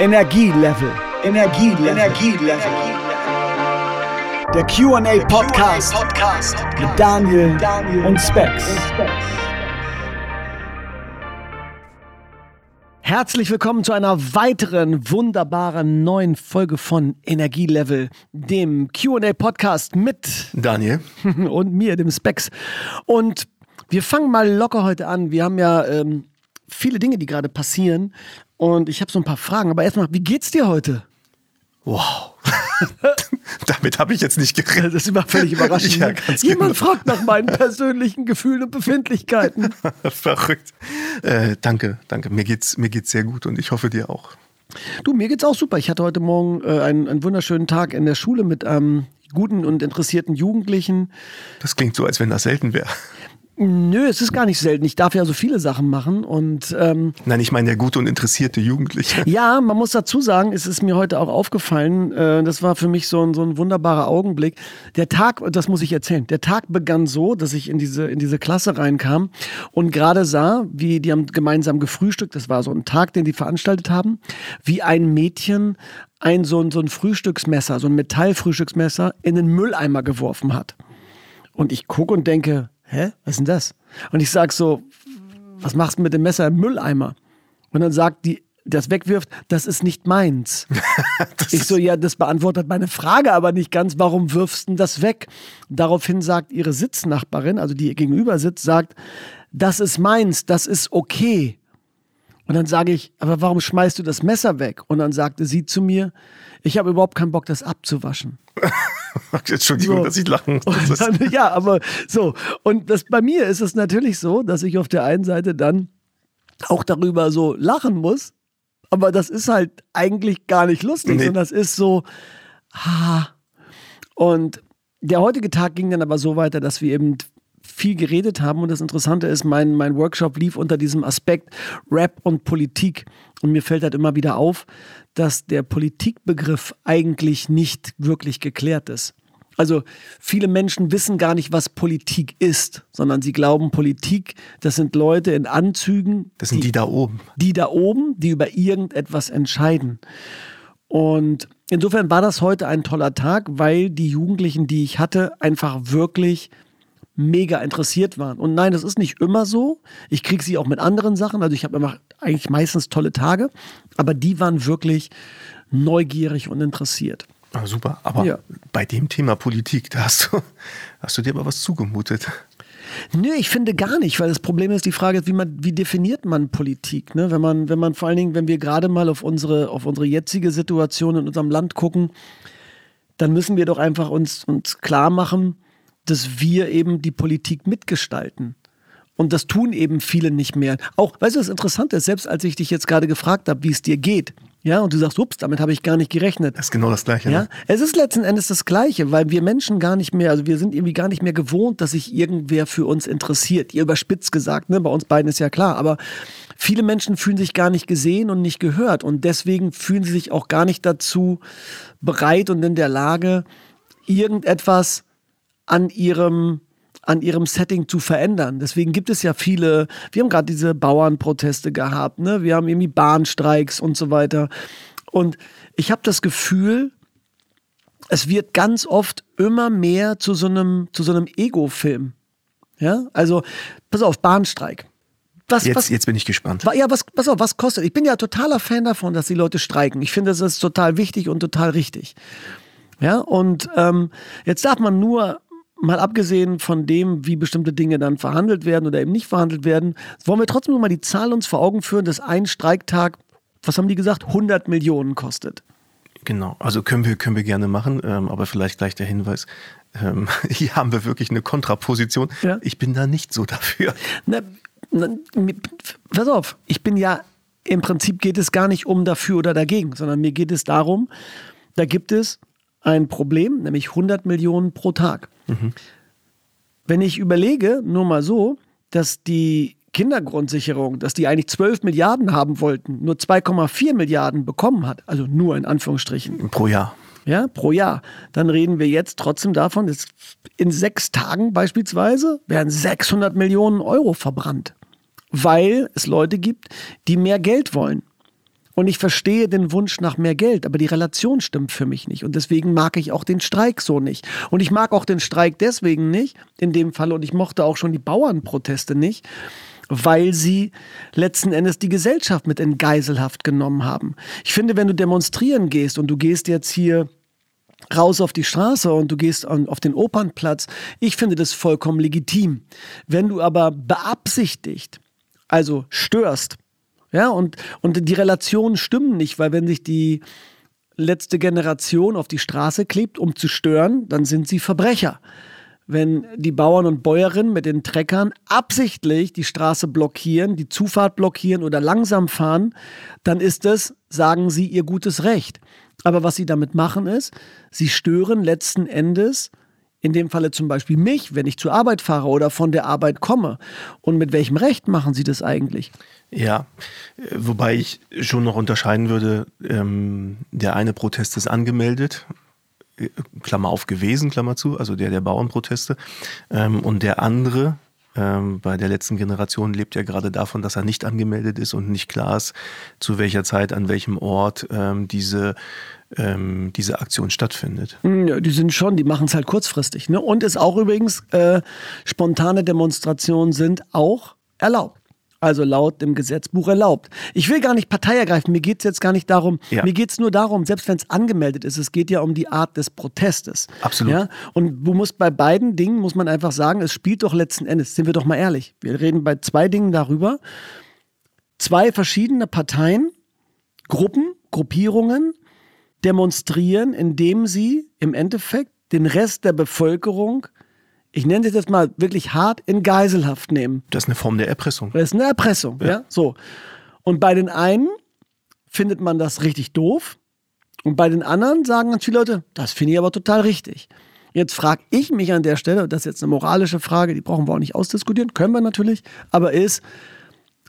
Energielevel. Energielevel. Energielevel. Der QA Podcast, Podcast mit Daniel, Daniel und Specs. Herzlich willkommen zu einer weiteren wunderbaren neuen Folge von Energielevel, dem QA Podcast mit Daniel und mir, dem Specs. Und wir fangen mal locker heute an. Wir haben ja ähm, viele Dinge, die gerade passieren. Und ich habe so ein paar Fragen. Aber erstmal, wie geht's dir heute? Wow. Damit habe ich jetzt nicht gerechnet. Das ist immer völlig überraschend. Ja, Jemand genau. fragt nach meinen persönlichen Gefühlen und Befindlichkeiten. Verrückt. Äh, danke, danke. Mir geht's, mir geht's sehr gut und ich hoffe dir auch. Du, mir geht's auch super. Ich hatte heute Morgen äh, einen, einen wunderschönen Tag in der Schule mit ähm, guten und interessierten Jugendlichen. Das klingt so, als wenn das selten wäre. Nö, es ist gar nicht selten. Ich darf ja so viele Sachen machen und ähm, Nein, ich meine der gute und interessierte Jugendliche. Ja, man muss dazu sagen, es ist mir heute auch aufgefallen, äh, das war für mich so ein, so ein wunderbarer Augenblick. Der Tag, das muss ich erzählen, der Tag begann so, dass ich in diese, in diese Klasse reinkam und gerade sah, wie die haben gemeinsam gefrühstückt, das war so ein Tag, den die veranstaltet haben, wie ein Mädchen ein so ein, so ein Frühstücksmesser, so ein Metallfrühstücksmesser in den Mülleimer geworfen hat. Und ich gucke und denke, hä, was ist denn das? Und ich sag so, was machst du mit dem Messer im Mülleimer? Und dann sagt die, das wegwirft, das ist nicht meins. ich so, ja, das beantwortet meine Frage aber nicht ganz, warum wirfst du das weg? Daraufhin sagt ihre Sitznachbarin, also die ihr gegenüber sitzt, sagt, das ist meins, das ist okay. Und dann sage ich, aber warum schmeißt du das Messer weg? Und dann sagte sie zu mir, ich habe überhaupt keinen Bock, das abzuwaschen. Entschuldigung, so. dass ich lachen muss. Ja, aber so. Und das, bei mir ist es natürlich so, dass ich auf der einen Seite dann auch darüber so lachen muss. Aber das ist halt eigentlich gar nicht lustig, nee. sondern das ist so, ha. Und der heutige Tag ging dann aber so weiter, dass wir eben viel geredet haben. Und das Interessante ist, mein, mein Workshop lief unter diesem Aspekt Rap und Politik. Und mir fällt halt immer wieder auf, dass der Politikbegriff eigentlich nicht wirklich geklärt ist. Also viele Menschen wissen gar nicht, was Politik ist, sondern sie glauben, Politik, das sind Leute in Anzügen. Das sind die, die da oben. Die da oben, die über irgendetwas entscheiden. Und insofern war das heute ein toller Tag, weil die Jugendlichen, die ich hatte, einfach wirklich mega interessiert waren. Und nein, das ist nicht immer so. Ich kriege sie auch mit anderen Sachen. Also ich habe immer eigentlich meistens tolle Tage, aber die waren wirklich neugierig und interessiert. Ah, super, aber ja. bei dem Thema Politik, da hast du, hast du dir aber was zugemutet. Nö, ich finde gar nicht, weil das Problem ist die Frage, wie man, wie definiert man Politik? Ne? Wenn man, wenn man vor allen Dingen, wenn wir gerade mal auf unsere, auf unsere jetzige Situation in unserem Land gucken, dann müssen wir doch einfach uns, uns klar machen, dass wir eben die Politik mitgestalten. Und das tun eben viele nicht mehr. Auch, weißt du, das Interessante ist, selbst als ich dich jetzt gerade gefragt habe, wie es dir geht, ja, und du sagst, ups, damit habe ich gar nicht gerechnet. Das ist genau das Gleiche. Ja, ne? es ist letzten Endes das Gleiche, weil wir Menschen gar nicht mehr, also wir sind irgendwie gar nicht mehr gewohnt, dass sich irgendwer für uns interessiert. Ihr überspitzt gesagt, ne, bei uns beiden ist ja klar, aber viele Menschen fühlen sich gar nicht gesehen und nicht gehört und deswegen fühlen sie sich auch gar nicht dazu bereit und in der Lage, irgendetwas an ihrem an ihrem Setting zu verändern. Deswegen gibt es ja viele, wir haben gerade diese Bauernproteste gehabt, ne? wir haben irgendwie Bahnstreiks und so weiter. Und ich habe das Gefühl, es wird ganz oft immer mehr zu so einem, zu so einem Ego-Film. Ja, also, pass auf, Bahnstreik. Was, jetzt, was, jetzt bin ich gespannt. Ja, was, pass auf, was kostet? Ich bin ja totaler Fan davon, dass die Leute streiken. Ich finde, das ist total wichtig und total richtig. Ja, und ähm, jetzt darf man nur mal abgesehen von dem, wie bestimmte Dinge dann verhandelt werden oder eben nicht verhandelt werden, wollen wir trotzdem noch mal die Zahl uns vor Augen führen, dass ein Streiktag, was haben die gesagt, 100 Millionen kostet. Genau, also können wir, können wir gerne machen, ähm, aber vielleicht gleich der Hinweis, ähm, hier haben wir wirklich eine Kontraposition. Ja. Ich bin da nicht so dafür. Na, na, pass auf, ich bin ja, im Prinzip geht es gar nicht um dafür oder dagegen, sondern mir geht es darum, da gibt es ein Problem, nämlich 100 Millionen pro Tag. Mhm. Wenn ich überlege, nur mal so, dass die Kindergrundsicherung, dass die eigentlich 12 Milliarden haben wollten, nur 2,4 Milliarden bekommen hat, also nur in Anführungsstrichen. Pro Jahr. Ja, pro Jahr. Dann reden wir jetzt trotzdem davon, dass in sechs Tagen beispielsweise werden 600 Millionen Euro verbrannt, weil es Leute gibt, die mehr Geld wollen. Und ich verstehe den Wunsch nach mehr Geld, aber die Relation stimmt für mich nicht. Und deswegen mag ich auch den Streik so nicht. Und ich mag auch den Streik deswegen nicht, in dem Fall, und ich mochte auch schon die Bauernproteste nicht, weil sie letzten Endes die Gesellschaft mit in Geiselhaft genommen haben. Ich finde, wenn du demonstrieren gehst und du gehst jetzt hier raus auf die Straße und du gehst auf den Opernplatz, ich finde das vollkommen legitim. Wenn du aber beabsichtigt, also störst, ja, und, und die Relationen stimmen nicht, weil wenn sich die letzte Generation auf die Straße klebt, um zu stören, dann sind sie Verbrecher. Wenn die Bauern und Bäuerinnen mit den Treckern absichtlich die Straße blockieren, die Zufahrt blockieren oder langsam fahren, dann ist es, sagen sie, ihr gutes Recht. Aber was sie damit machen ist, sie stören letzten Endes in dem Falle zum Beispiel mich, wenn ich zur Arbeit fahre oder von der Arbeit komme. Und mit welchem Recht machen Sie das eigentlich? Ja, wobei ich schon noch unterscheiden würde, ähm, der eine Protest ist angemeldet, äh, Klammer auf gewesen, Klammer zu, also der der Bauernproteste, ähm, und der andere, ähm, bei der letzten Generation lebt ja gerade davon, dass er nicht angemeldet ist und nicht klar ist, zu welcher Zeit, an welchem Ort ähm, diese ähm, diese Aktion stattfindet. Hm, ja, die sind schon, die machen es halt kurzfristig. Ne? Und ist auch übrigens, äh, spontane Demonstrationen sind auch erlaubt. Also laut dem Gesetzbuch erlaubt. Ich will gar nicht Partei ergreifen, mir geht es jetzt gar nicht darum, ja. mir geht es nur darum, selbst wenn es angemeldet ist, es geht ja um die Art des Protestes. Absolut. Ja? Und du musst bei beiden Dingen, muss man einfach sagen, es spielt doch letzten Endes, sind wir doch mal ehrlich, wir reden bei zwei Dingen darüber, zwei verschiedene Parteien, Gruppen, Gruppierungen, demonstrieren, indem sie im Endeffekt den Rest der Bevölkerung, ich nenne es jetzt mal wirklich hart, in Geiselhaft nehmen. Das ist eine Form der Erpressung. Das ist eine Erpressung, ja. ja? So. Und bei den einen findet man das richtig doof. Und bei den anderen sagen ganz viele Leute, das finde ich aber total richtig. Jetzt frage ich mich an der Stelle, das ist jetzt eine moralische Frage, die brauchen wir auch nicht ausdiskutieren, können wir natürlich, aber ist,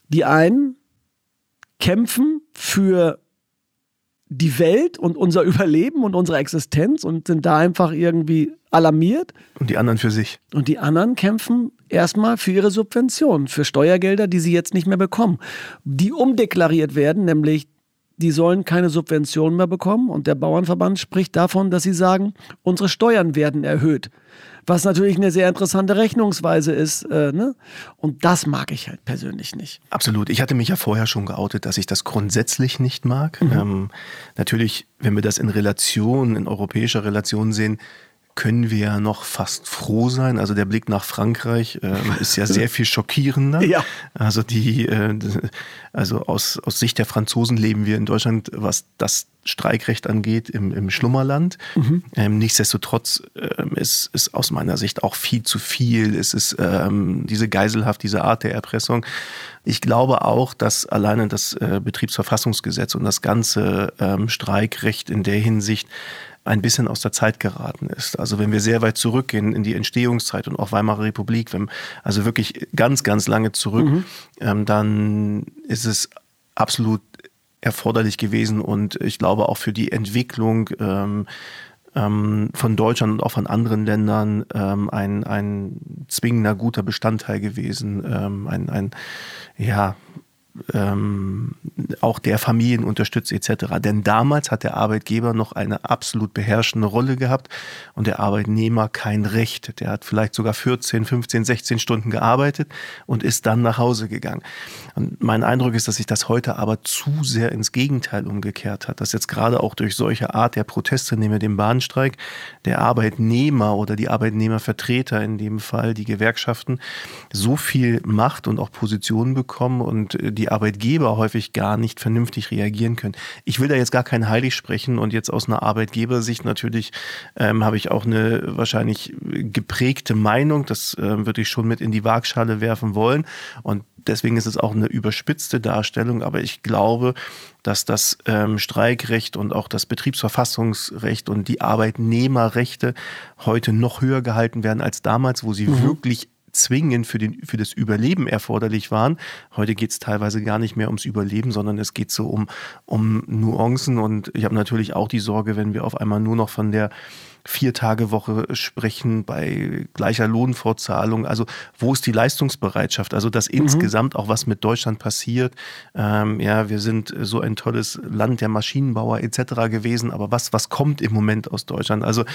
die einen kämpfen für die Welt und unser Überleben und unsere Existenz und sind da einfach irgendwie alarmiert. Und die anderen für sich. Und die anderen kämpfen erstmal für ihre Subventionen, für Steuergelder, die sie jetzt nicht mehr bekommen, die umdeklariert werden, nämlich die sollen keine Subventionen mehr bekommen. Und der Bauernverband spricht davon, dass sie sagen, unsere Steuern werden erhöht. Was natürlich eine sehr interessante Rechnungsweise ist. Äh, ne? Und das mag ich halt persönlich nicht. Absolut. Ich hatte mich ja vorher schon geoutet, dass ich das grundsätzlich nicht mag. Mhm. Ähm, natürlich, wenn wir das in Relation, in europäischer Relation sehen, können wir ja noch fast froh sein. Also der Blick nach Frankreich äh, ist ja sehr viel schockierender. Ja. Also die, äh, also aus, aus Sicht der Franzosen leben wir in Deutschland, was das Streikrecht angeht, im, im Schlummerland. Mhm. Ähm, nichtsdestotrotz ähm, ist, ist aus meiner Sicht auch viel zu viel. Es ist ähm, diese Geiselhaft, diese Art der Erpressung. Ich glaube auch, dass alleine das äh, Betriebsverfassungsgesetz und das ganze ähm, Streikrecht in der Hinsicht ein bisschen aus der Zeit geraten ist. Also wenn wir sehr weit zurückgehen in die Entstehungszeit und auch Weimarer Republik, wenn, also wirklich ganz, ganz lange zurück, mhm. ähm, dann ist es absolut erforderlich gewesen und ich glaube auch für die Entwicklung ähm, ähm, von Deutschland und auch von anderen Ländern ähm, ein, ein zwingender guter Bestandteil gewesen, ähm, ein, ein ja, ähm, auch der Familien unterstützt etc. Denn damals hat der Arbeitgeber noch eine absolut beherrschende Rolle gehabt und der Arbeitnehmer kein Recht. Der hat vielleicht sogar 14, 15, 16 Stunden gearbeitet und ist dann nach Hause gegangen. Und mein Eindruck ist, dass sich das heute aber zu sehr ins Gegenteil umgekehrt hat. Dass jetzt gerade auch durch solche Art der Proteste, nehmen wir den Bahnstreik, der Arbeitnehmer oder die Arbeitnehmervertreter in dem Fall, die Gewerkschaften, so viel Macht und auch Positionen bekommen und die Arbeitgeber häufig gar nicht vernünftig reagieren können. Ich will da jetzt gar kein Heilig sprechen und jetzt aus einer Arbeitgebersicht natürlich ähm, habe ich auch eine wahrscheinlich geprägte Meinung. Das äh, würde ich schon mit in die Waagschale werfen wollen. Und deswegen ist es auch eine überspitzte Darstellung. Aber ich glaube, dass das ähm, Streikrecht und auch das Betriebsverfassungsrecht und die Arbeitnehmerrechte heute noch höher gehalten werden als damals, wo sie mhm. wirklich zwingend für, den, für das Überleben erforderlich waren. Heute geht es teilweise gar nicht mehr ums Überleben, sondern es geht so um, um Nuancen. Und ich habe natürlich auch die Sorge, wenn wir auf einmal nur noch von der Vier-Tage-Woche sprechen, bei gleicher Lohnfortzahlung. Also wo ist die Leistungsbereitschaft? Also dass mhm. insgesamt auch was mit Deutschland passiert. Ähm, ja, wir sind so ein tolles Land der Maschinenbauer etc. gewesen, aber was, was kommt im Moment aus Deutschland? Also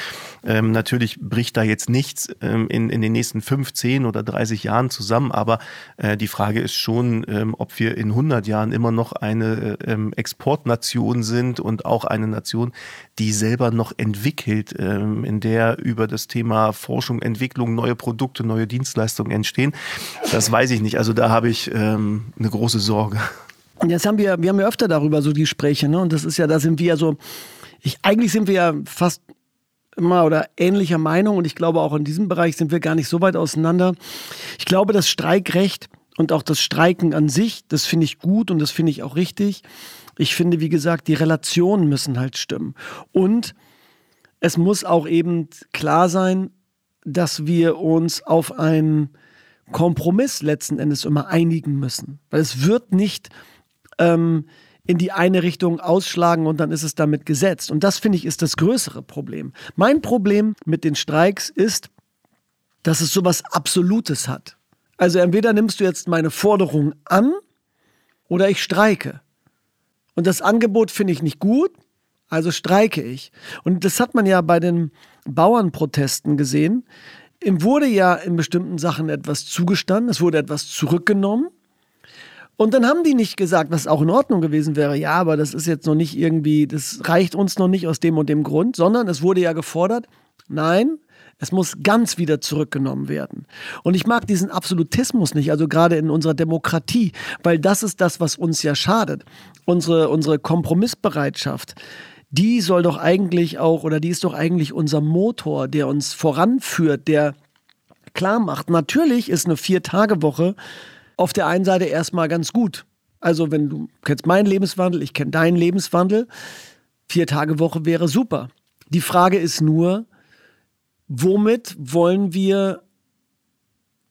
ähm, natürlich bricht da jetzt nichts ähm, in, in den nächsten 15 oder 30 Jahren zusammen, aber äh, die Frage ist schon, ähm, ob wir in 100 Jahren immer noch eine äh, ähm, Exportnation sind und auch eine Nation, die selber noch entwickelt. Äh, ähm, in der über das Thema Forschung, Entwicklung, neue Produkte, neue Dienstleistungen entstehen. Das weiß ich nicht. Also da habe ich ähm, eine große Sorge. Und jetzt haben wir, wir haben ja öfter darüber so Gespräche, ne? Und das ist ja, da sind wir ja so, ich, eigentlich sind wir ja fast immer oder ähnlicher Meinung und ich glaube auch in diesem Bereich sind wir gar nicht so weit auseinander. Ich glaube, das Streikrecht und auch das Streiken an sich, das finde ich gut und das finde ich auch richtig. Ich finde, wie gesagt, die Relationen müssen halt stimmen. Und es muss auch eben klar sein, dass wir uns auf einen Kompromiss letzten Endes immer einigen müssen. Weil es wird nicht ähm, in die eine Richtung ausschlagen und dann ist es damit gesetzt. Und das finde ich ist das größere Problem. Mein Problem mit den Streiks ist, dass es sowas Absolutes hat. Also entweder nimmst du jetzt meine Forderung an oder ich streike. Und das Angebot finde ich nicht gut also streike ich. Und das hat man ja bei den Bauernprotesten gesehen. Ihm wurde ja in bestimmten Sachen etwas zugestanden, es wurde etwas zurückgenommen. Und dann haben die nicht gesagt, was auch in Ordnung gewesen wäre, ja, aber das ist jetzt noch nicht irgendwie, das reicht uns noch nicht aus dem und dem Grund, sondern es wurde ja gefordert, nein, es muss ganz wieder zurückgenommen werden. Und ich mag diesen Absolutismus nicht, also gerade in unserer Demokratie, weil das ist das, was uns ja schadet. Unsere, unsere Kompromissbereitschaft die soll doch eigentlich auch, oder die ist doch eigentlich unser Motor, der uns voranführt, der klar macht, natürlich ist eine Vier-Tage-Woche auf der einen Seite erstmal ganz gut. Also wenn du kennst meinen Lebenswandel, ich kenne deinen Lebenswandel, Vier-Tage-Woche wäre super. Die Frage ist nur, womit wollen wir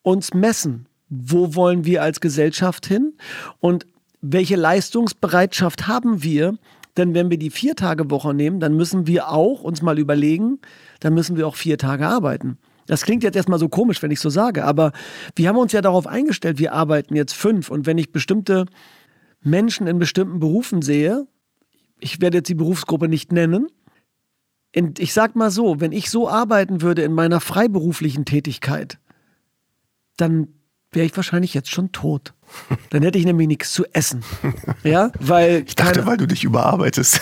uns messen? Wo wollen wir als Gesellschaft hin? Und welche Leistungsbereitschaft haben wir, denn wenn wir die Vier-Tage-Woche nehmen, dann müssen wir auch uns mal überlegen, dann müssen wir auch vier Tage arbeiten. Das klingt jetzt erstmal so komisch, wenn ich so sage, aber wir haben uns ja darauf eingestellt, wir arbeiten jetzt fünf. Und wenn ich bestimmte Menschen in bestimmten Berufen sehe, ich werde jetzt die Berufsgruppe nicht nennen, ich sag mal so, wenn ich so arbeiten würde in meiner freiberuflichen Tätigkeit, dann wäre ich wahrscheinlich jetzt schon tot. Dann hätte ich nämlich nichts zu essen. Ja, weil. Ich dachte, weil du dich überarbeitest.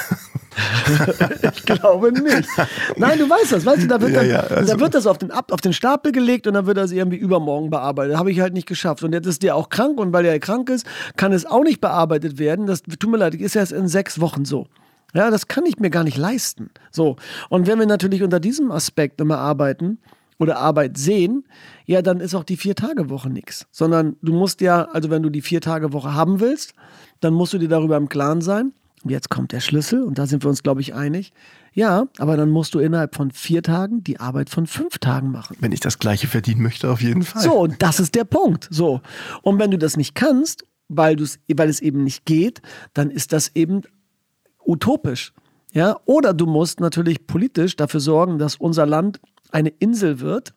ich glaube nicht. Nein, du weißt das, weißt du, da wird, dann, ja, also. da wird das auf den, auf den Stapel gelegt und dann wird das irgendwie übermorgen bearbeitet. Habe ich halt nicht geschafft. Und jetzt ist der auch krank und weil er krank ist, kann es auch nicht bearbeitet werden. Das tut mir leid, ist erst in sechs Wochen so. Ja, das kann ich mir gar nicht leisten. So. Und wenn wir natürlich unter diesem Aspekt immer arbeiten, oder Arbeit sehen, ja, dann ist auch die Vier-Tage-Woche nichts. Sondern du musst ja, also wenn du die Vier-Tage-Woche haben willst, dann musst du dir darüber im Klaren sein. Jetzt kommt der Schlüssel und da sind wir uns, glaube ich, einig. Ja, aber dann musst du innerhalb von vier Tagen die Arbeit von fünf Tagen machen. Wenn ich das Gleiche verdienen möchte, auf jeden Fall. So, und das ist der Punkt. So. Und wenn du das nicht kannst, weil, weil es eben nicht geht, dann ist das eben utopisch. Ja, oder du musst natürlich politisch dafür sorgen, dass unser Land eine Insel wird.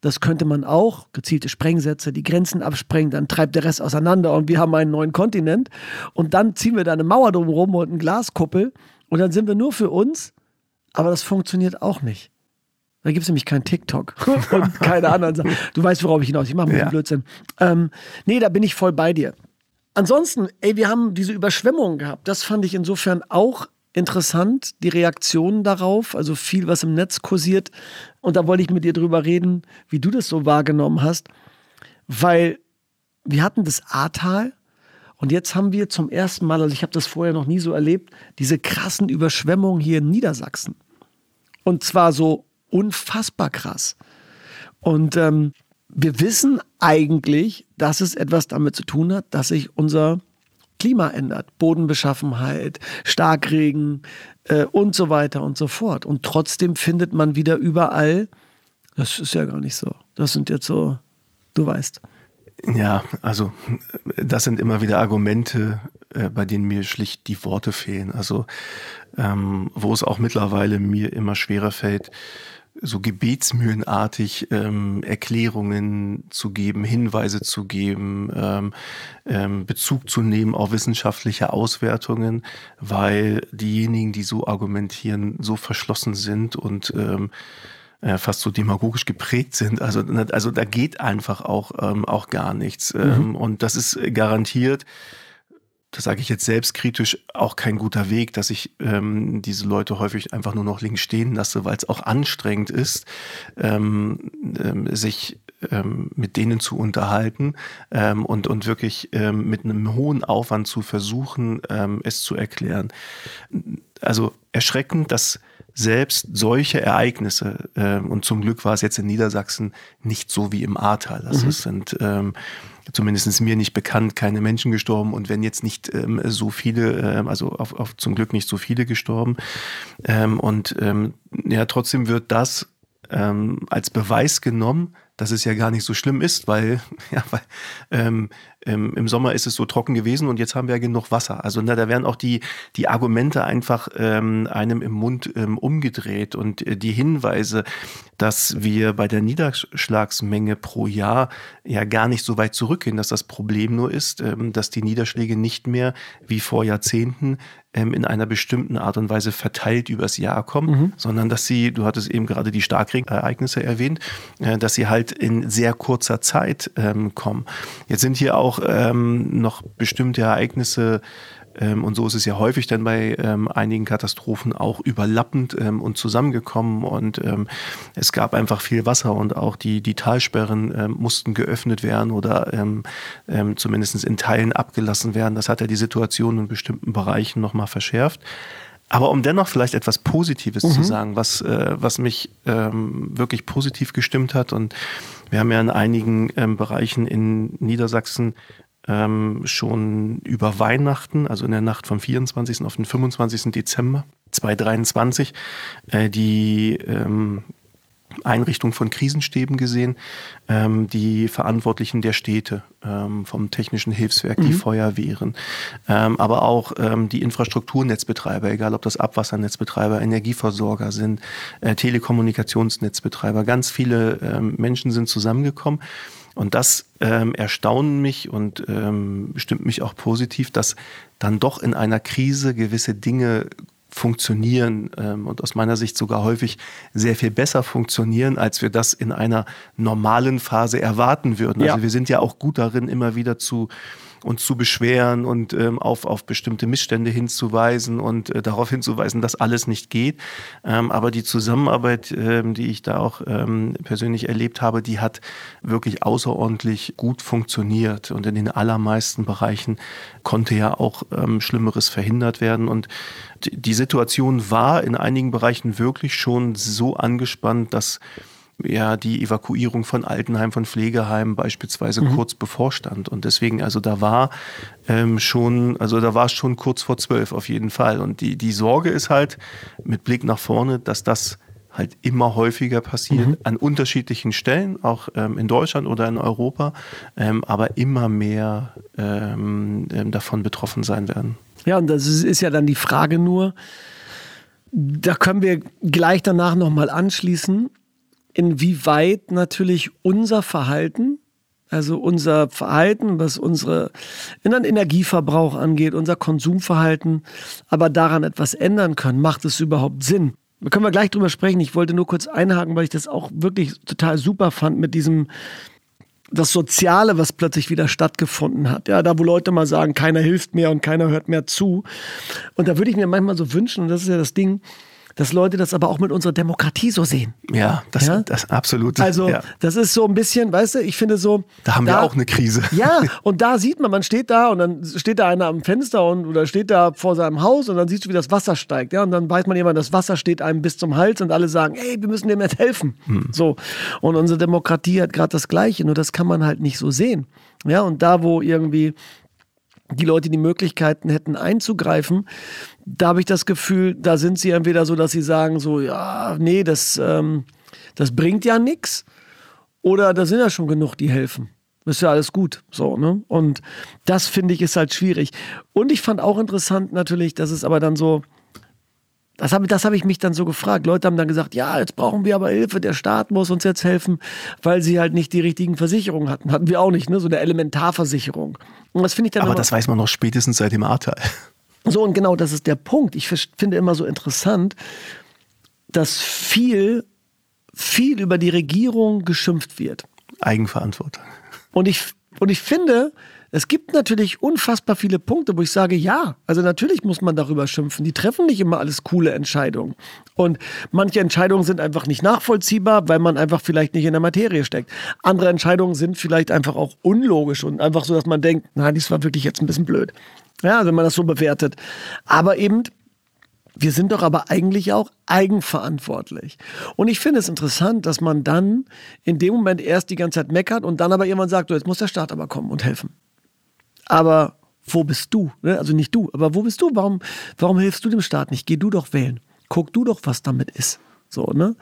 Das könnte man auch, gezielte Sprengsätze, die Grenzen absprengen, dann treibt der Rest auseinander und wir haben einen neuen Kontinent. Und dann ziehen wir da eine Mauer drumherum und eine Glaskuppel und dann sind wir nur für uns. Aber das funktioniert auch nicht. Da gibt es nämlich kein TikTok und keine anderen Sachen. Du weißt, worauf ich hinaus. Ich mache mir ja. Blödsinn. Ähm, nee, da bin ich voll bei dir. Ansonsten, ey, wir haben diese Überschwemmungen gehabt. Das fand ich insofern auch interessant, die Reaktionen darauf, also viel, was im Netz kursiert. Und da wollte ich mit dir drüber reden, wie du das so wahrgenommen hast, weil wir hatten das Ahrtal und jetzt haben wir zum ersten Mal, also ich habe das vorher noch nie so erlebt, diese krassen Überschwemmungen hier in Niedersachsen. Und zwar so unfassbar krass. Und ähm, wir wissen eigentlich, dass es etwas damit zu tun hat, dass sich unser Klima ändert, Bodenbeschaffenheit, Starkregen äh, und so weiter und so fort. Und trotzdem findet man wieder überall, das ist ja gar nicht so. Das sind jetzt so Du weißt. Ja, also das sind immer wieder Argumente, äh, bei denen mir schlicht die Worte fehlen. Also ähm, wo es auch mittlerweile mir immer schwerer fällt, so gebetsmühlenartig ähm, Erklärungen zu geben, Hinweise zu geben, ähm, ähm, Bezug zu nehmen auf wissenschaftliche Auswertungen, weil diejenigen, die so argumentieren, so verschlossen sind und ähm, äh, fast so demagogisch geprägt sind. Also, also da geht einfach auch, ähm, auch gar nichts. Mhm. Ähm, und das ist garantiert das sage ich jetzt selbstkritisch, auch kein guter Weg, dass ich ähm, diese Leute häufig einfach nur noch links stehen lasse, weil es auch anstrengend ist, ähm, ähm, sich ähm, mit denen zu unterhalten ähm, und, und wirklich ähm, mit einem hohen Aufwand zu versuchen, es zu erklären. Also erschreckend, dass selbst solche Ereignisse, und zum Glück war es jetzt in Niedersachsen nicht so wie im Ahrtal. Also mhm. sind zumindest mir nicht bekannt, keine Menschen gestorben und wenn jetzt nicht ähm, so viele, ähm, also auf, auf, zum Glück nicht so viele gestorben. Ähm, und ähm, ja, trotzdem wird das ähm, als Beweis genommen, dass es ja gar nicht so schlimm ist, weil, ja, weil ähm, ähm, im Sommer ist es so trocken gewesen und jetzt haben wir ja genug Wasser. Also na, da werden auch die, die Argumente einfach ähm, einem im Mund ähm, umgedreht und äh, die Hinweise, dass wir bei der Niederschlagsmenge pro Jahr ja gar nicht so weit zurückgehen, dass das Problem nur ist, ähm, dass die Niederschläge nicht mehr wie vor Jahrzehnten ähm, in einer bestimmten Art und Weise verteilt übers Jahr kommen, mhm. sondern dass sie, du hattest eben gerade die Starkregenereignisse erwähnt, äh, dass sie halt in sehr kurzer Zeit ähm, kommen. Jetzt sind hier auch ähm, noch bestimmte Ereignisse ähm, und so ist es ja häufig dann bei ähm, einigen Katastrophen auch überlappend ähm, und zusammengekommen und ähm, es gab einfach viel Wasser und auch die, die Talsperren ähm, mussten geöffnet werden oder ähm, ähm, zumindest in Teilen abgelassen werden. Das hat ja die Situation in bestimmten Bereichen nochmal verschärft. Aber um dennoch vielleicht etwas Positives mhm. zu sagen, was, äh, was mich ähm, wirklich positiv gestimmt hat und wir haben ja in einigen ähm, Bereichen in Niedersachsen ähm, schon über Weihnachten, also in der Nacht vom 24. auf den 25. Dezember 2023, äh, die ähm, Einrichtung von Krisenstäben gesehen, ähm, die Verantwortlichen der Städte, ähm, vom Technischen Hilfswerk, mhm. die Feuerwehren, ähm, aber auch ähm, die Infrastrukturnetzbetreiber, egal ob das Abwassernetzbetreiber, Energieversorger sind, äh, Telekommunikationsnetzbetreiber, ganz viele ähm, Menschen sind zusammengekommen und das ähm, erstaunt mich und ähm, stimmt mich auch positiv, dass dann doch in einer Krise gewisse Dinge funktionieren ähm, und aus meiner Sicht sogar häufig sehr viel besser funktionieren, als wir das in einer normalen Phase erwarten würden. Ja. Also wir sind ja auch gut darin, immer wieder zu uns zu beschweren und ähm, auf, auf bestimmte Missstände hinzuweisen und äh, darauf hinzuweisen, dass alles nicht geht. Ähm, aber die Zusammenarbeit, ähm, die ich da auch ähm, persönlich erlebt habe, die hat wirklich außerordentlich gut funktioniert und in den allermeisten Bereichen konnte ja auch ähm, Schlimmeres verhindert werden. Und die Situation war in einigen Bereichen wirklich schon so angespannt, dass ja die Evakuierung von Altenheim, von Pflegeheimen beispielsweise mhm. kurz bevorstand. Und deswegen, also da war ähm, schon, also da war es schon kurz vor zwölf auf jeden Fall. Und die, die Sorge ist halt mit Blick nach vorne, dass das halt immer häufiger passiert, mhm. an unterschiedlichen Stellen, auch ähm, in Deutschland oder in Europa, ähm, aber immer mehr ähm, ähm davon betroffen sein werden. Ja, und das ist, ist ja dann die Frage nur, da können wir gleich danach nochmal anschließen inwieweit natürlich unser Verhalten, also unser Verhalten, was unsere Energieverbrauch angeht, unser Konsumverhalten, aber daran etwas ändern können. Macht es überhaupt Sinn? Da können wir gleich drüber sprechen. Ich wollte nur kurz einhaken, weil ich das auch wirklich total super fand mit diesem, das Soziale, was plötzlich wieder stattgefunden hat. Ja, da wo Leute mal sagen, keiner hilft mehr und keiner hört mehr zu. Und da würde ich mir manchmal so wünschen, und das ist ja das Ding, dass Leute das aber auch mit unserer Demokratie so sehen. Ja, das, ja? das absolut. Also ja. das ist so ein bisschen, weißt du, ich finde so. Da haben da, wir auch eine Krise. Ja, und da sieht man, man steht da und dann steht da einer am Fenster und oder steht da vor seinem Haus und dann siehst du, wie das Wasser steigt. Ja, und dann weiß man jemand, das Wasser steht einem bis zum Hals und alle sagen, ey, wir müssen dem jetzt helfen. Hm. So. Und unsere Demokratie hat gerade das Gleiche, nur das kann man halt nicht so sehen. Ja, und da, wo irgendwie die Leute die Möglichkeiten hätten einzugreifen, da habe ich das Gefühl, da sind sie entweder so, dass sie sagen so, ja, nee, das, ähm, das bringt ja nichts. Oder da sind ja schon genug, die helfen. Ist ja alles gut. So, ne? Und das finde ich ist halt schwierig. Und ich fand auch interessant natürlich, dass es aber dann so, das habe das hab ich mich dann so gefragt. Leute haben dann gesagt, ja, jetzt brauchen wir aber Hilfe, der Staat muss uns jetzt helfen, weil sie halt nicht die richtigen Versicherungen hatten. Hatten wir auch nicht, ne? So eine Elementarversicherung. Und das finde ich dann. Aber das weiß man noch spätestens seit dem Ahrtal. So, und genau das ist der Punkt. Ich finde immer so interessant, dass viel, viel über die Regierung geschimpft wird. Eigenverantwortung. Und ich, und ich finde, es gibt natürlich unfassbar viele Punkte, wo ich sage, ja, also natürlich muss man darüber schimpfen. Die treffen nicht immer alles coole Entscheidungen. Und manche Entscheidungen sind einfach nicht nachvollziehbar, weil man einfach vielleicht nicht in der Materie steckt. Andere Entscheidungen sind vielleicht einfach auch unlogisch und einfach so, dass man denkt, nein, das war wirklich jetzt ein bisschen blöd. Ja, wenn man das so bewertet. Aber eben, wir sind doch aber eigentlich auch eigenverantwortlich. Und ich finde es interessant, dass man dann in dem Moment erst die ganze Zeit meckert und dann aber irgendwann sagt, jetzt muss der Staat aber kommen und helfen. Aber wo bist du? Ne? Also nicht du, aber wo bist du? Warum, warum hilfst du dem Staat nicht? Geh du doch wählen. Guck du doch, was damit ist. So, ne?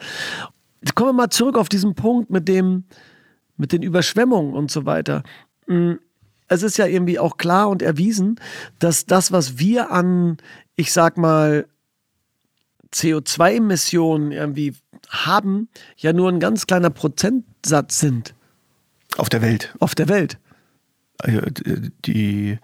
Jetzt kommen wir mal zurück auf diesen Punkt mit dem, mit den Überschwemmungen und so weiter. Hm, es ist ja irgendwie auch klar und erwiesen, dass das, was wir an, ich sag mal, CO2-Emissionen irgendwie haben, ja nur ein ganz kleiner Prozentsatz sind. Auf der Welt. Auf der Welt. Äh, die,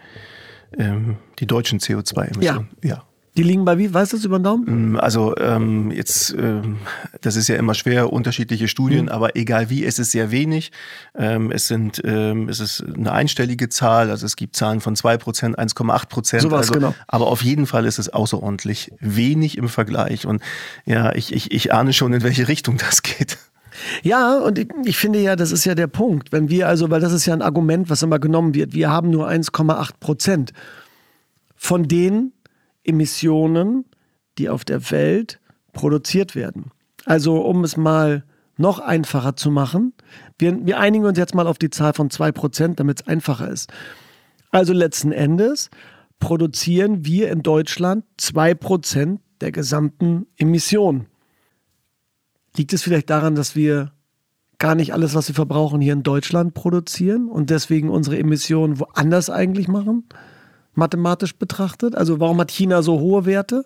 ähm, die deutschen CO2-Emissionen. Ja. ja. Die liegen bei wie? Weißt du das über den Daumen? Mm, also ähm, jetzt, ähm, das ist ja immer schwer, unterschiedliche Studien, mhm. aber egal wie, es ist sehr wenig. Ähm, es sind, ähm, es ist eine einstellige Zahl, also es gibt Zahlen von 2%, 1,8%. Sowas, also, genau. Aber auf jeden Fall ist es außerordentlich wenig im Vergleich. Und ja, ich, ich, ich ahne schon, in welche Richtung das geht. Ja, und ich, ich, finde ja, das ist ja der Punkt. Wenn wir also, weil das ist ja ein Argument, was immer genommen wird, wir haben nur 1,8 Prozent von den Emissionen, die auf der Welt produziert werden. Also, um es mal noch einfacher zu machen, wir, wir einigen uns jetzt mal auf die Zahl von 2 Prozent, damit es einfacher ist. Also letzten Endes produzieren wir in Deutschland 2 Prozent der gesamten Emissionen. Liegt es vielleicht daran, dass wir gar nicht alles, was wir verbrauchen, hier in Deutschland produzieren und deswegen unsere Emissionen woanders eigentlich machen, mathematisch betrachtet? Also warum hat China so hohe Werte?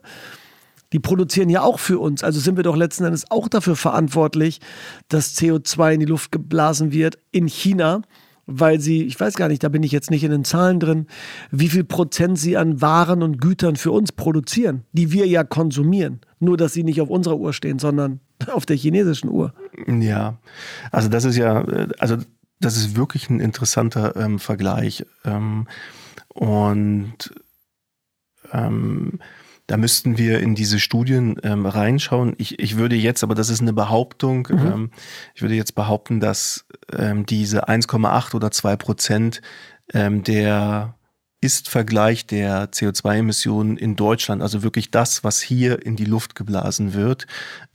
Die produzieren ja auch für uns. Also sind wir doch letzten Endes auch dafür verantwortlich, dass CO2 in die Luft geblasen wird in China weil sie, ich weiß gar nicht, da bin ich jetzt nicht in den Zahlen drin, wie viel Prozent sie an Waren und Gütern für uns produzieren, die wir ja konsumieren. Nur, dass sie nicht auf unserer Uhr stehen, sondern auf der chinesischen Uhr. Ja, also das ist ja, also das ist wirklich ein interessanter ähm, Vergleich. Ähm, und ähm, da müssten wir in diese Studien ähm, reinschauen. Ich, ich würde jetzt, aber das ist eine Behauptung, mhm. ähm, ich würde jetzt behaupten, dass ähm, diese 1,8 oder 2 Prozent ähm, der ist-Vergleich der CO2-Emissionen in Deutschland, also wirklich das, was hier in die Luft geblasen wird,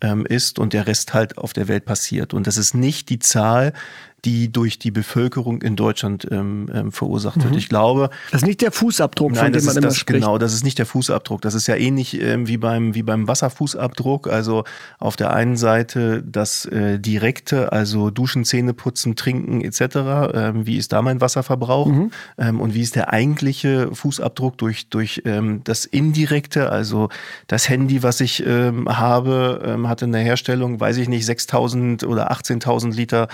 ähm, ist und der Rest halt auf der Welt passiert. Und das ist nicht die Zahl, die durch die Bevölkerung in Deutschland ähm, ähm, verursacht mhm. wird. Ich glaube. Das ist nicht der Fußabdruck, nein, von dem man immer das, spricht. Genau, das ist nicht der Fußabdruck. Das ist ja ähnlich ähm, wie beim wie beim Wasserfußabdruck. Also auf der einen Seite das äh, direkte, also Duschen, Zähne putzen, trinken etc. Ähm, wie ist da mein Wasserverbrauch mhm. ähm, und wie ist der eigentliche Fußabdruck durch durch ähm, das indirekte, also das Handy, was ich ähm, habe, ähm, hat in der Herstellung, weiß ich nicht, 6.000 oder 18.000 Liter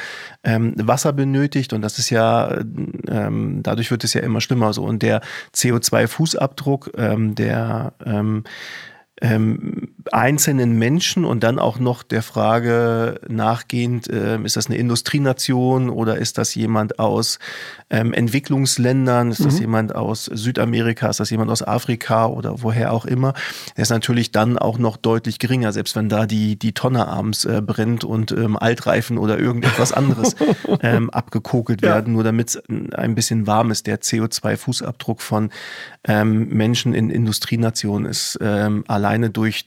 ähm, Wasser benötigt und das ist ja, ähm, dadurch wird es ja immer schlimmer so. Und der CO2-Fußabdruck, ähm, der ähm, ähm, einzelnen Menschen und dann auch noch der Frage nachgehend, äh, ist das eine Industrienation oder ist das jemand aus ähm, Entwicklungsländern, ist mhm. das jemand aus Südamerika, ist das jemand aus Afrika oder woher auch immer, der ist natürlich dann auch noch deutlich geringer, selbst wenn da die, die Tonne abends äh, brennt und ähm, Altreifen oder irgendetwas anderes ähm, abgekokelt ja. werden, nur damit es ein bisschen warm ist. Der CO2-Fußabdruck von ähm, Menschen in Industrienationen ist ähm, alleine durch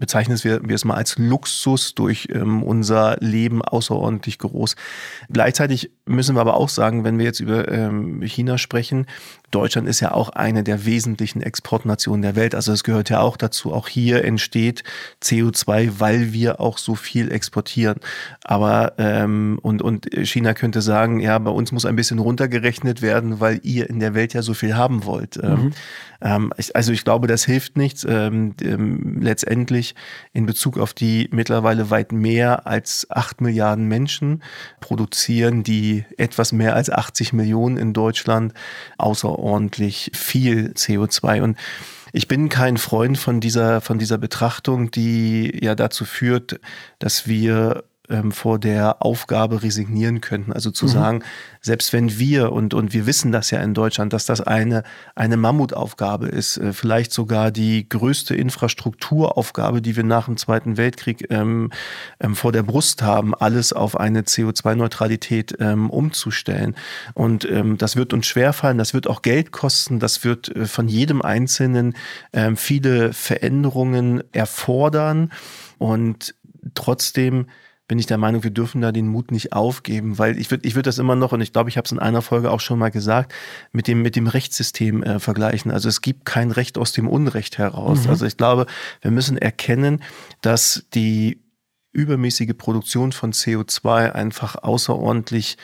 bezeichnen wir, wir es mal als Luxus durch ähm, unser Leben außerordentlich groß. Gleichzeitig müssen wir aber auch sagen, wenn wir jetzt über ähm, China sprechen, Deutschland ist ja auch eine der wesentlichen Exportnationen der Welt. Also es gehört ja auch dazu. Auch hier entsteht CO2, weil wir auch so viel exportieren. Aber ähm, und, und China könnte sagen, ja, bei uns muss ein bisschen runtergerechnet werden, weil ihr in der Welt ja so viel haben wollt. Ähm, mhm. Ähm, ich, also ich glaube, das hilft nichts. Ähm, ähm, letztendlich in Bezug auf die mittlerweile weit mehr als acht Milliarden Menschen produzieren, die etwas mehr als 80 Millionen in Deutschland außerordentlich viel CO2 und ich bin kein Freund von dieser, von dieser Betrachtung, die ja dazu führt, dass wir ähm, vor der Aufgabe resignieren könnten. Also zu mhm. sagen, selbst wenn wir, und, und wir wissen das ja in Deutschland, dass das eine, eine Mammutaufgabe ist, äh, vielleicht sogar die größte Infrastrukturaufgabe, die wir nach dem Zweiten Weltkrieg ähm, ähm, vor der Brust haben, alles auf eine CO2-Neutralität ähm, umzustellen. Und ähm, das wird uns schwerfallen, das wird auch Geld kosten, das wird äh, von jedem Einzelnen ähm, viele Veränderungen erfordern. Und trotzdem bin ich der Meinung, wir dürfen da den Mut nicht aufgeben, weil ich würde ich würde das immer noch, und ich glaube, ich habe es in einer Folge auch schon mal gesagt, mit dem, mit dem Rechtssystem äh, vergleichen. Also es gibt kein Recht aus dem Unrecht heraus. Mhm. Also ich glaube, wir müssen erkennen, dass die übermäßige Produktion von CO2 einfach außerordentlich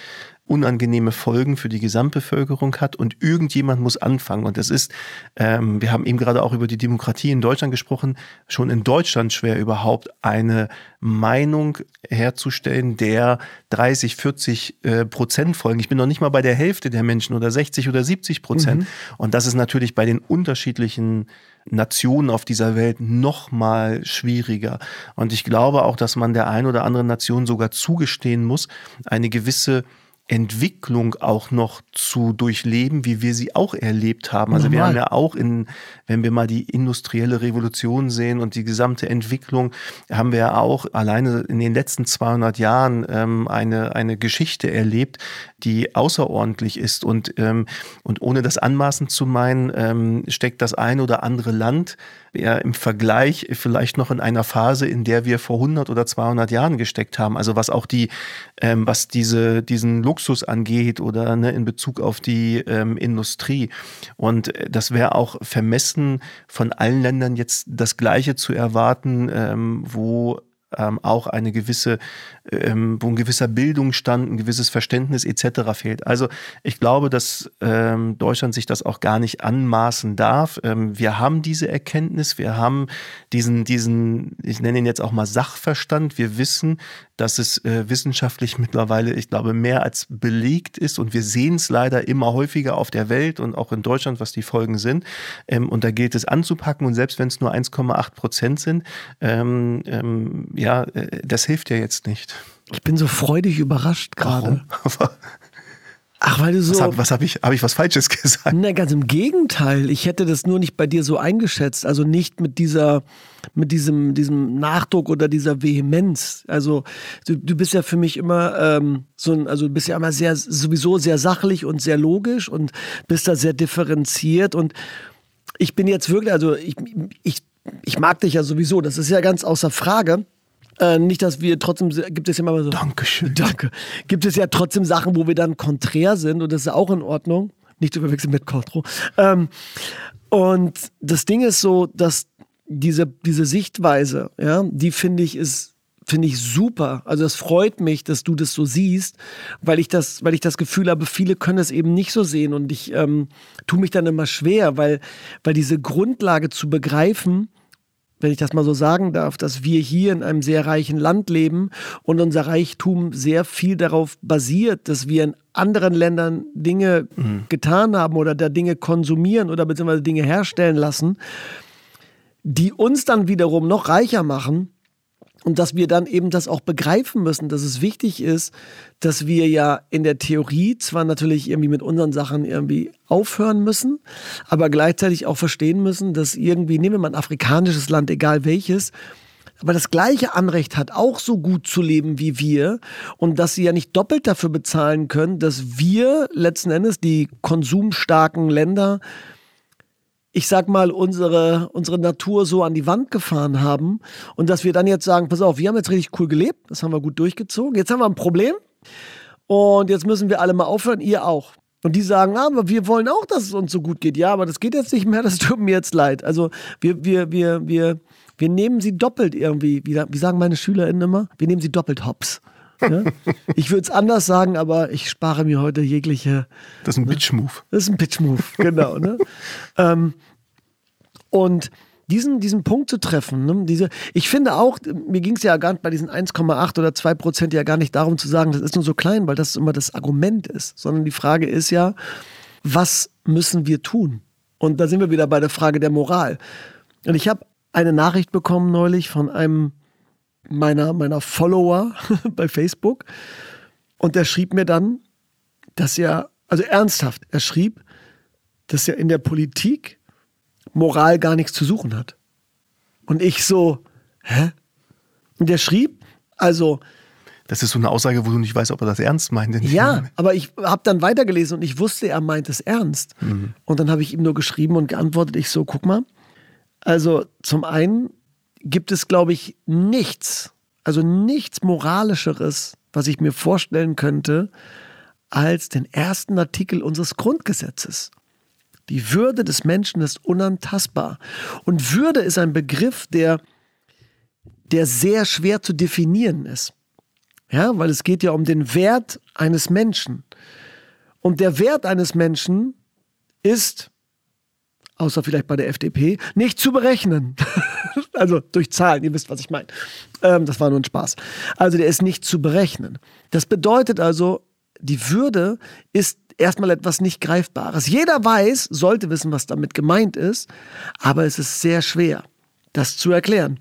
unangenehme Folgen für die Gesamtbevölkerung hat und irgendjemand muss anfangen. Und das ist, ähm, wir haben eben gerade auch über die Demokratie in Deutschland gesprochen, schon in Deutschland schwer überhaupt eine Meinung herzustellen, der 30, 40 äh, Prozent folgen. Ich bin noch nicht mal bei der Hälfte der Menschen oder 60 oder 70 Prozent. Mhm. Und das ist natürlich bei den unterschiedlichen Nationen auf dieser Welt noch mal schwieriger. Und ich glaube auch, dass man der ein oder anderen Nation sogar zugestehen muss, eine gewisse Entwicklung auch noch zu durchleben, wie wir sie auch erlebt haben. Also Normal. wir haben ja auch in, wenn wir mal die industrielle Revolution sehen und die gesamte Entwicklung, haben wir ja auch alleine in den letzten 200 Jahren ähm, eine, eine Geschichte erlebt, die außerordentlich ist und, ähm, und ohne das anmaßen zu meinen, ähm, steckt das ein oder andere Land ja im Vergleich vielleicht noch in einer Phase, in der wir vor 100 oder 200 Jahren gesteckt haben. Also was auch die, ähm, was diese, diesen Luxus angeht oder ne, in Bezug auf die ähm, Industrie. Und äh, das wäre auch vermessen von allen Ländern jetzt das Gleiche zu erwarten, ähm, wo ähm, auch eine gewisse, ähm, wo ein gewisser Bildungsstand, ein gewisses Verständnis etc. fehlt. Also ich glaube, dass ähm, Deutschland sich das auch gar nicht anmaßen darf. Ähm, wir haben diese Erkenntnis, wir haben diesen, diesen, ich nenne ihn jetzt auch mal Sachverstand. Wir wissen, dass es äh, wissenschaftlich mittlerweile, ich glaube, mehr als belegt ist und wir sehen es leider immer häufiger auf der Welt und auch in Deutschland, was die Folgen sind. Ähm, und da gilt es anzupacken und selbst wenn es nur 1,8 Prozent sind, ähm, ähm, ja, äh, das hilft ja jetzt nicht. Ich bin so freudig überrascht gerade. Ach, weil du so. Was habe hab ich, hab ich was Falsches gesagt? Na, ganz im Gegenteil. Ich hätte das nur nicht bei dir so eingeschätzt. Also nicht mit dieser, mit diesem, diesem Nachdruck oder dieser Vehemenz. Also du, du bist ja für mich immer ähm, so ein, also du bist ja immer sehr, sowieso sehr sachlich und sehr logisch und bist da sehr differenziert. Und ich bin jetzt wirklich, also ich, ich, ich mag dich ja sowieso. Das ist ja ganz außer Frage. Äh, nicht, dass wir trotzdem, gibt es ja immer so. Dankeschön. Danke. Gibt es ja trotzdem Sachen, wo wir dann konträr sind und das ist auch in Ordnung. Nicht zu verwechseln mit Contro. Ähm, und das Ding ist so, dass diese, diese Sichtweise, ja, die finde ich ist finde ich super. Also das freut mich, dass du das so siehst, weil ich das, weil ich das Gefühl habe, viele können es eben nicht so sehen und ich ähm, tue mich dann immer schwer, weil, weil diese Grundlage zu begreifen, wenn ich das mal so sagen darf, dass wir hier in einem sehr reichen Land leben und unser Reichtum sehr viel darauf basiert, dass wir in anderen Ländern Dinge mhm. getan haben oder da Dinge konsumieren oder beziehungsweise Dinge herstellen lassen, die uns dann wiederum noch reicher machen und dass wir dann eben das auch begreifen müssen, dass es wichtig ist, dass wir ja in der Theorie zwar natürlich irgendwie mit unseren Sachen irgendwie aufhören müssen, aber gleichzeitig auch verstehen müssen, dass irgendwie, nehmen wir mal ein afrikanisches Land, egal welches, aber das gleiche Anrecht hat, auch so gut zu leben wie wir und dass sie ja nicht doppelt dafür bezahlen können, dass wir letzten Endes die konsumstarken Länder ich sag mal, unsere, unsere Natur so an die Wand gefahren haben und dass wir dann jetzt sagen, pass auf, wir haben jetzt richtig cool gelebt, das haben wir gut durchgezogen, jetzt haben wir ein Problem und jetzt müssen wir alle mal aufhören, ihr auch. Und die sagen, ah, aber wir wollen auch, dass es uns so gut geht. Ja, aber das geht jetzt nicht mehr, das tut mir jetzt leid. Also wir, wir, wir, wir, wir nehmen sie doppelt irgendwie, wie, wie sagen meine SchülerInnen immer, wir nehmen sie doppelt hops. Ja? Ich würde es anders sagen, aber ich spare mir heute jegliche. Das ist ein Pitch-Move. Das ist ein Pitch-Move, genau. Ne? ähm, und diesen, diesen Punkt zu treffen, ne? diese, ich finde auch, mir ging es ja gar nicht bei diesen 1,8 oder 2 Prozent ja gar nicht darum zu sagen, das ist nur so klein, weil das immer das Argument ist, sondern die Frage ist ja, was müssen wir tun? Und da sind wir wieder bei der Frage der Moral. Und ich habe eine Nachricht bekommen neulich von einem meiner, meiner Follower bei Facebook. Und der schrieb mir dann, dass er, also ernsthaft, er schrieb, dass er in der Politik Moral gar nichts zu suchen hat. Und ich so, hä? Und der schrieb, also. Das ist so eine Aussage, wo du nicht weißt, ob er das ernst meint. Ja, aber ich habe dann weitergelesen und ich wusste, er meint es ernst. Mhm. Und dann habe ich ihm nur geschrieben und geantwortet, ich so, guck mal. Also zum einen gibt es, glaube ich, nichts, also nichts Moralischeres, was ich mir vorstellen könnte, als den ersten Artikel unseres Grundgesetzes. Die Würde des Menschen ist unantastbar. Und Würde ist ein Begriff, der, der sehr schwer zu definieren ist. Ja, weil es geht ja um den Wert eines Menschen. Und der Wert eines Menschen ist außer vielleicht bei der FDP, nicht zu berechnen. also durch Zahlen, ihr wisst, was ich meine. Ähm, das war nur ein Spaß. Also der ist nicht zu berechnen. Das bedeutet also, die Würde ist erstmal etwas nicht Greifbares. Jeder weiß, sollte wissen, was damit gemeint ist, aber es ist sehr schwer, das zu erklären.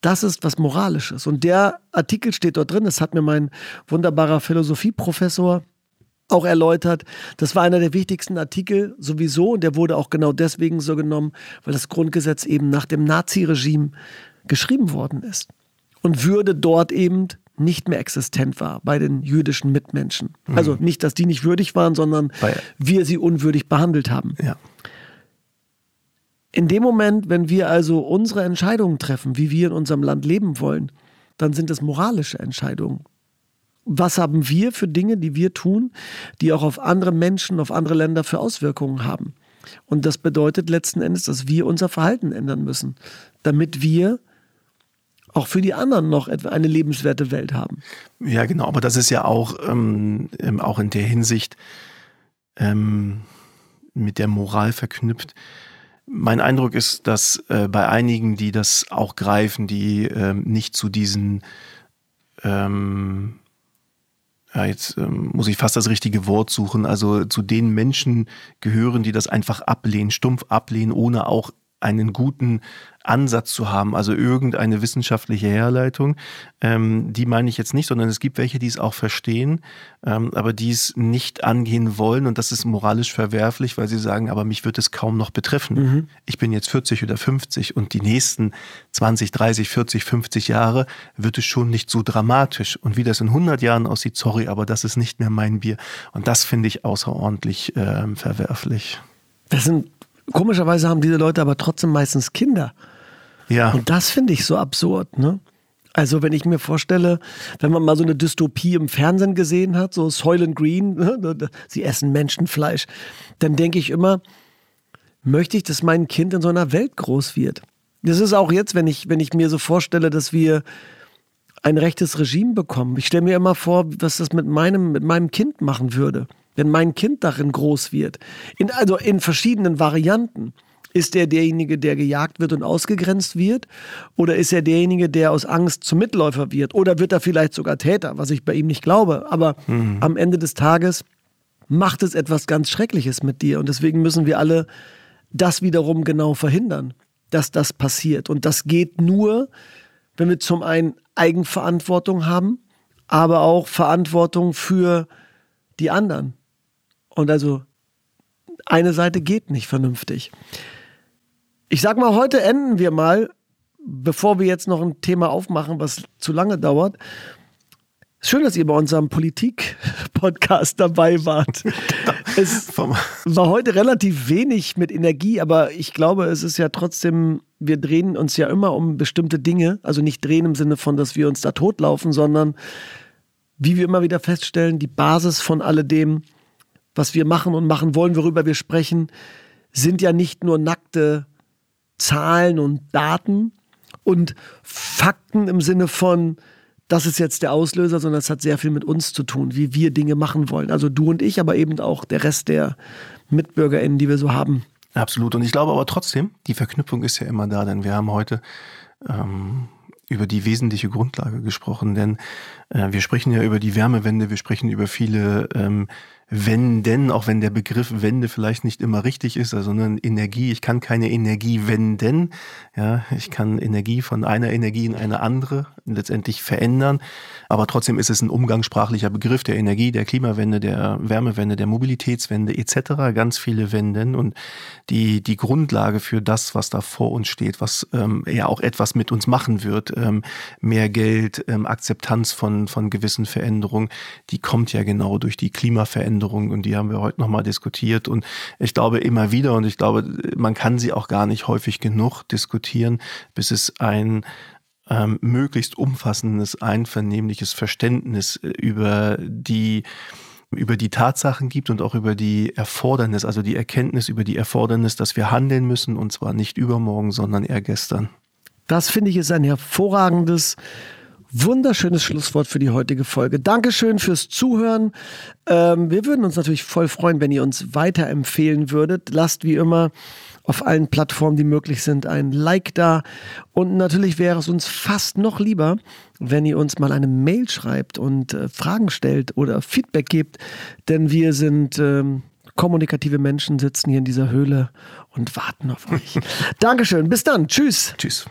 Das ist was Moralisches. Und der Artikel steht dort drin, das hat mir mein wunderbarer Philosophieprofessor auch erläutert. Das war einer der wichtigsten Artikel sowieso und der wurde auch genau deswegen so genommen, weil das Grundgesetz eben nach dem Naziregime geschrieben worden ist und Würde dort eben nicht mehr existent war bei den jüdischen Mitmenschen. Mhm. Also nicht, dass die nicht würdig waren, sondern weil wir sie unwürdig behandelt haben. Ja. In dem Moment, wenn wir also unsere Entscheidungen treffen, wie wir in unserem Land leben wollen, dann sind es moralische Entscheidungen was haben wir für Dinge, die wir tun, die auch auf andere Menschen, auf andere Länder für Auswirkungen haben. Und das bedeutet letzten Endes, dass wir unser Verhalten ändern müssen, damit wir auch für die anderen noch eine lebenswerte Welt haben. Ja, genau, aber das ist ja auch, ähm, ähm, auch in der Hinsicht ähm, mit der Moral verknüpft. Mein Eindruck ist, dass äh, bei einigen, die das auch greifen, die ähm, nicht zu diesen ähm, ja, jetzt ähm, muss ich fast das richtige Wort suchen, also zu den Menschen gehören, die das einfach ablehnen, stumpf ablehnen, ohne auch einen guten Ansatz zu haben, also irgendeine wissenschaftliche Herleitung. Ähm, die meine ich jetzt nicht, sondern es gibt welche, die es auch verstehen, ähm, aber die es nicht angehen wollen und das ist moralisch verwerflich, weil sie sagen, aber mich wird es kaum noch betreffen. Mhm. Ich bin jetzt 40 oder 50 und die nächsten 20, 30, 40, 50 Jahre wird es schon nicht so dramatisch. Und wie das in 100 Jahren aussieht, sorry, aber das ist nicht mehr mein Bier. Und das finde ich außerordentlich äh, verwerflich. Das sind Komischerweise haben diese Leute aber trotzdem meistens Kinder. Ja. Und das finde ich so absurd, ne? Also wenn ich mir vorstelle, wenn man mal so eine Dystopie im Fernsehen gesehen hat, so Soylent Green, ne, sie essen Menschenfleisch, dann denke ich immer, möchte ich, dass mein Kind in so einer Welt groß wird. Das ist auch jetzt, wenn ich, wenn ich mir so vorstelle, dass wir ein rechtes Regime bekommen. Ich stelle mir immer vor, was das mit meinem, mit meinem Kind machen würde wenn mein Kind darin groß wird, in, also in verschiedenen Varianten, ist er derjenige, der gejagt wird und ausgegrenzt wird? Oder ist er derjenige, der aus Angst zum Mitläufer wird? Oder wird er vielleicht sogar Täter, was ich bei ihm nicht glaube? Aber mhm. am Ende des Tages macht es etwas ganz Schreckliches mit dir. Und deswegen müssen wir alle das wiederum genau verhindern, dass das passiert. Und das geht nur, wenn wir zum einen Eigenverantwortung haben, aber auch Verantwortung für die anderen. Und also eine Seite geht nicht vernünftig. Ich sag mal, heute enden wir mal, bevor wir jetzt noch ein Thema aufmachen, was zu lange dauert. Schön, dass ihr bei unserem Politik-Podcast dabei wart. Es war heute relativ wenig mit Energie, aber ich glaube, es ist ja trotzdem, wir drehen uns ja immer um bestimmte Dinge. Also nicht drehen im Sinne von, dass wir uns da totlaufen, sondern wie wir immer wieder feststellen, die Basis von alledem, was wir machen und machen wollen, worüber wir sprechen, sind ja nicht nur nackte Zahlen und Daten und Fakten im Sinne von, das ist jetzt der Auslöser, sondern es hat sehr viel mit uns zu tun, wie wir Dinge machen wollen. Also du und ich, aber eben auch der Rest der MitbürgerInnen, die wir so haben. Absolut. Und ich glaube aber trotzdem, die Verknüpfung ist ja immer da, denn wir haben heute ähm, über die wesentliche Grundlage gesprochen, denn äh, wir sprechen ja über die Wärmewende, wir sprechen über viele ähm, wenn denn, auch wenn der Begriff Wende vielleicht nicht immer richtig ist, also eine Energie, ich kann keine Energie wenden, ja, ich kann Energie von einer Energie in eine andere letztendlich verändern, aber trotzdem ist es ein umgangssprachlicher Begriff der Energie, der Klimawende, der Wärmewende, der Mobilitätswende etc., ganz viele Wenden und die, die Grundlage für das, was da vor uns steht, was ähm, ja auch etwas mit uns machen wird, ähm, mehr Geld, ähm, Akzeptanz von, von gewissen Veränderungen, die kommt ja genau durch die Klimaveränderung Veränderungen und die haben wir heute nochmal diskutiert und ich glaube immer wieder und ich glaube, man kann sie auch gar nicht häufig genug diskutieren, bis es ein ähm, möglichst umfassendes, einvernehmliches Verständnis äh, über die über die Tatsachen gibt und auch über die Erfordernis, also die Erkenntnis über die Erfordernis, dass wir handeln müssen und zwar nicht übermorgen, sondern eher gestern. Das finde ich ist ein hervorragendes wunderschönes Schlusswort für die heutige Folge. Dankeschön fürs Zuhören. Ähm, wir würden uns natürlich voll freuen, wenn ihr uns weiterempfehlen würdet. Lasst wie immer auf allen Plattformen, die möglich sind, ein Like da. Und natürlich wäre es uns fast noch lieber, wenn ihr uns mal eine Mail schreibt und äh, Fragen stellt oder Feedback gebt, denn wir sind ähm, kommunikative Menschen, sitzen hier in dieser Höhle und warten auf euch. Dankeschön. Bis dann. Tschüss. Tschüss.